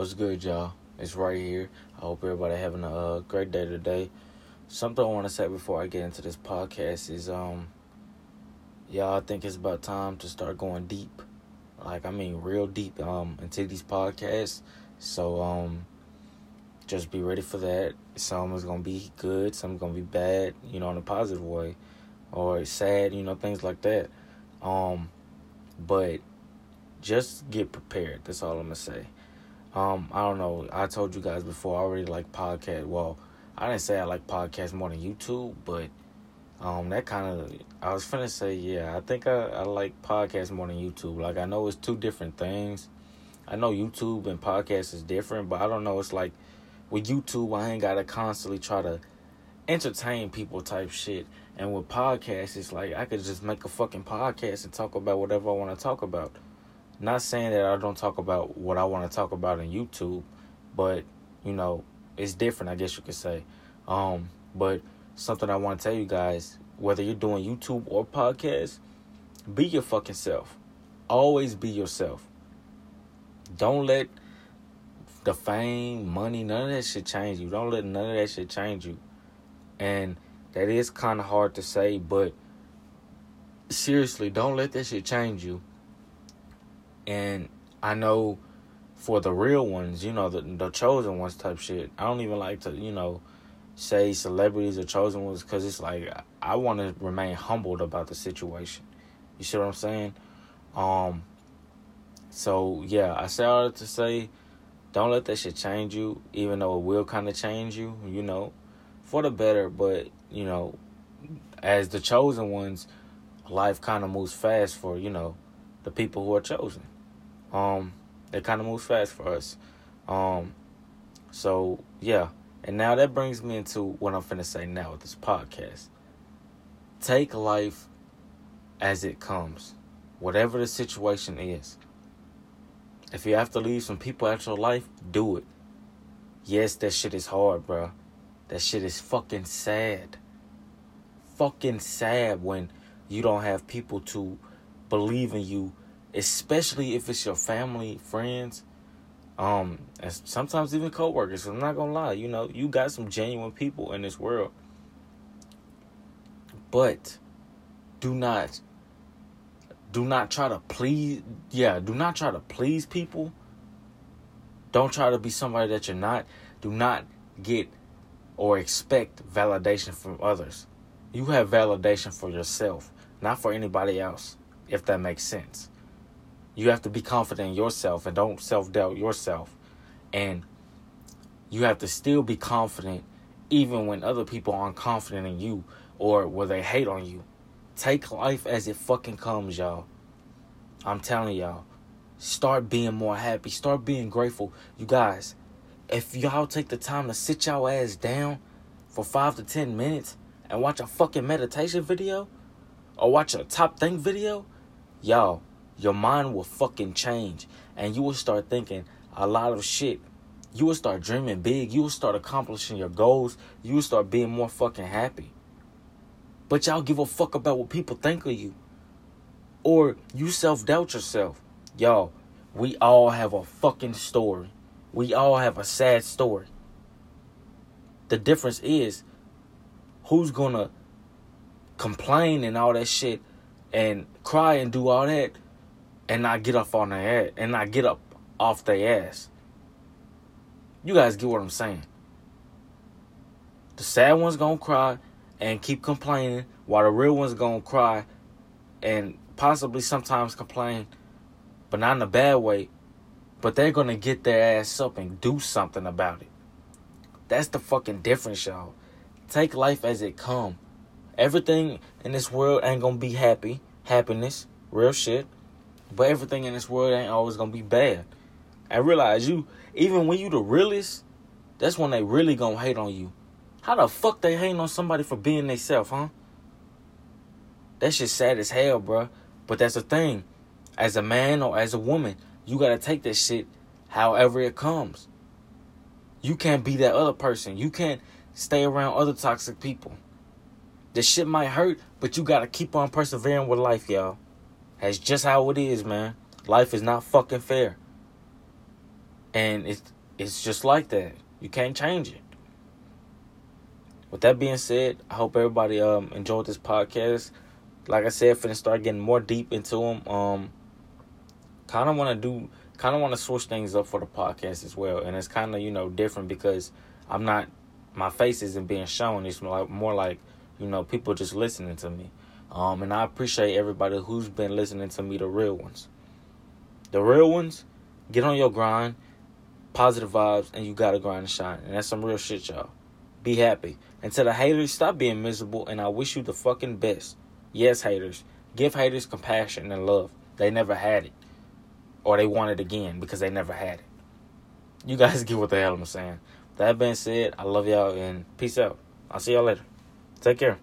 What's good, y'all? It's right here. I hope everybody having a uh, great day today. Something I want to say before I get into this podcast is, um, y'all, I think it's about time to start going deep. Like, I mean, real deep, um, into these podcasts. So, um, just be ready for that. Some is gonna be good, some gonna be bad, you know, in a positive way, or sad, you know, things like that. Um, but just get prepared. That's all I'm gonna say. Um, I don't know. I told you guys before. I already like podcast. Well, I didn't say I like podcasts more than YouTube, but um, that kind of. I was finna say, yeah. I think I, I like podcasts more than YouTube. Like I know it's two different things. I know YouTube and podcast is different, but I don't know. It's like with YouTube, I ain't gotta constantly try to entertain people type shit. And with podcasts, it's like I could just make a fucking podcast and talk about whatever I want to talk about. Not saying that I don't talk about what I want to talk about on YouTube, but you know, it's different, I guess you could say. Um, but something I want to tell you guys, whether you're doing YouTube or podcast, be your fucking self. Always be yourself. Don't let the fame, money, none of that shit change you. Don't let none of that shit change you. And that is kind of hard to say, but seriously, don't let that shit change you. And I know for the real ones, you know, the the chosen ones type shit. I don't even like to, you know, say celebrities or chosen ones because it's like I want to remain humbled about the situation. You see what I'm saying? Um. So yeah, I say all that to say, don't let that shit change you, even though it will kind of change you. You know, for the better. But you know, as the chosen ones, life kind of moves fast for you know the people who are chosen. Um, it kind of moves fast for us. Um, so yeah, and now that brings me into what I'm finna say now with this podcast. Take life as it comes, whatever the situation is. If you have to leave some people out your life, do it. Yes, that shit is hard, bro. That shit is fucking sad. Fucking sad when you don't have people to believe in you, especially if it's your family, friends, um, and sometimes even coworkers. I'm not gonna lie, you know, you got some genuine people in this world. But do not do not try to please yeah, do not try to please people. Don't try to be somebody that you're not. Do not get or expect validation from others. You have validation for yourself, not for anybody else, if that makes sense. You have to be confident in yourself and don't self doubt yourself. And you have to still be confident even when other people aren't confident in you or where they hate on you. Take life as it fucking comes, y'all. I'm telling y'all. Start being more happy. Start being grateful. You guys, if y'all take the time to sit y'all ass down for five to ten minutes and watch a fucking meditation video or watch a top thing video, y'all, your mind will fucking change and you will start thinking a lot of shit. You will start dreaming big. You will start accomplishing your goals. You will start being more fucking happy. But y'all give a fuck about what people think of you. Or you self doubt yourself. Y'all, we all have a fucking story. We all have a sad story. The difference is who's gonna complain and all that shit and cry and do all that and not get up on their ass and not get up off their ass. You guys get what I'm saying. The sad one's gonna cry and keep complaining while the real one's gonna cry and possibly sometimes complain, but not in a bad way. But they're gonna get their ass up and do something about it. That's the fucking difference, y'all. Take life as it come. Everything in this world ain't gonna be happy, happiness, real shit. But everything in this world ain't always gonna be bad. And realize you, even when you the realest, that's when they really gonna hate on you. How the fuck they hating on somebody for being they self, huh? That shit sad as hell, bro. But that's the thing. As a man or as a woman, you gotta take that shit however it comes. You can't be that other person. You can't stay around other toxic people. This shit might hurt, but you gotta keep on persevering with life, y'all. That's just how it is, man. Life is not fucking fair. And it's it's just like that. You can't change it. With that being said, I hope everybody um enjoyed this podcast. Like I said, finna start getting more deep into them. Um, kind of want to do, kind of want to switch things up for the podcast as well, and it's kind of you know different because I'm not, my face isn't being shown. It's more like more like you know people just listening to me. Um, and I appreciate everybody who's been listening to me, the real ones. The real ones, get on your grind, positive vibes, and you gotta grind and shine. And that's some real shit, y'all. Be happy. And to the haters, stop being miserable, and I wish you the fucking best. Yes, haters. Give haters compassion and love. They never had it. Or they want it again because they never had it. You guys get what the hell I'm saying. That being said, I love y'all and peace out. I'll see y'all later. Take care.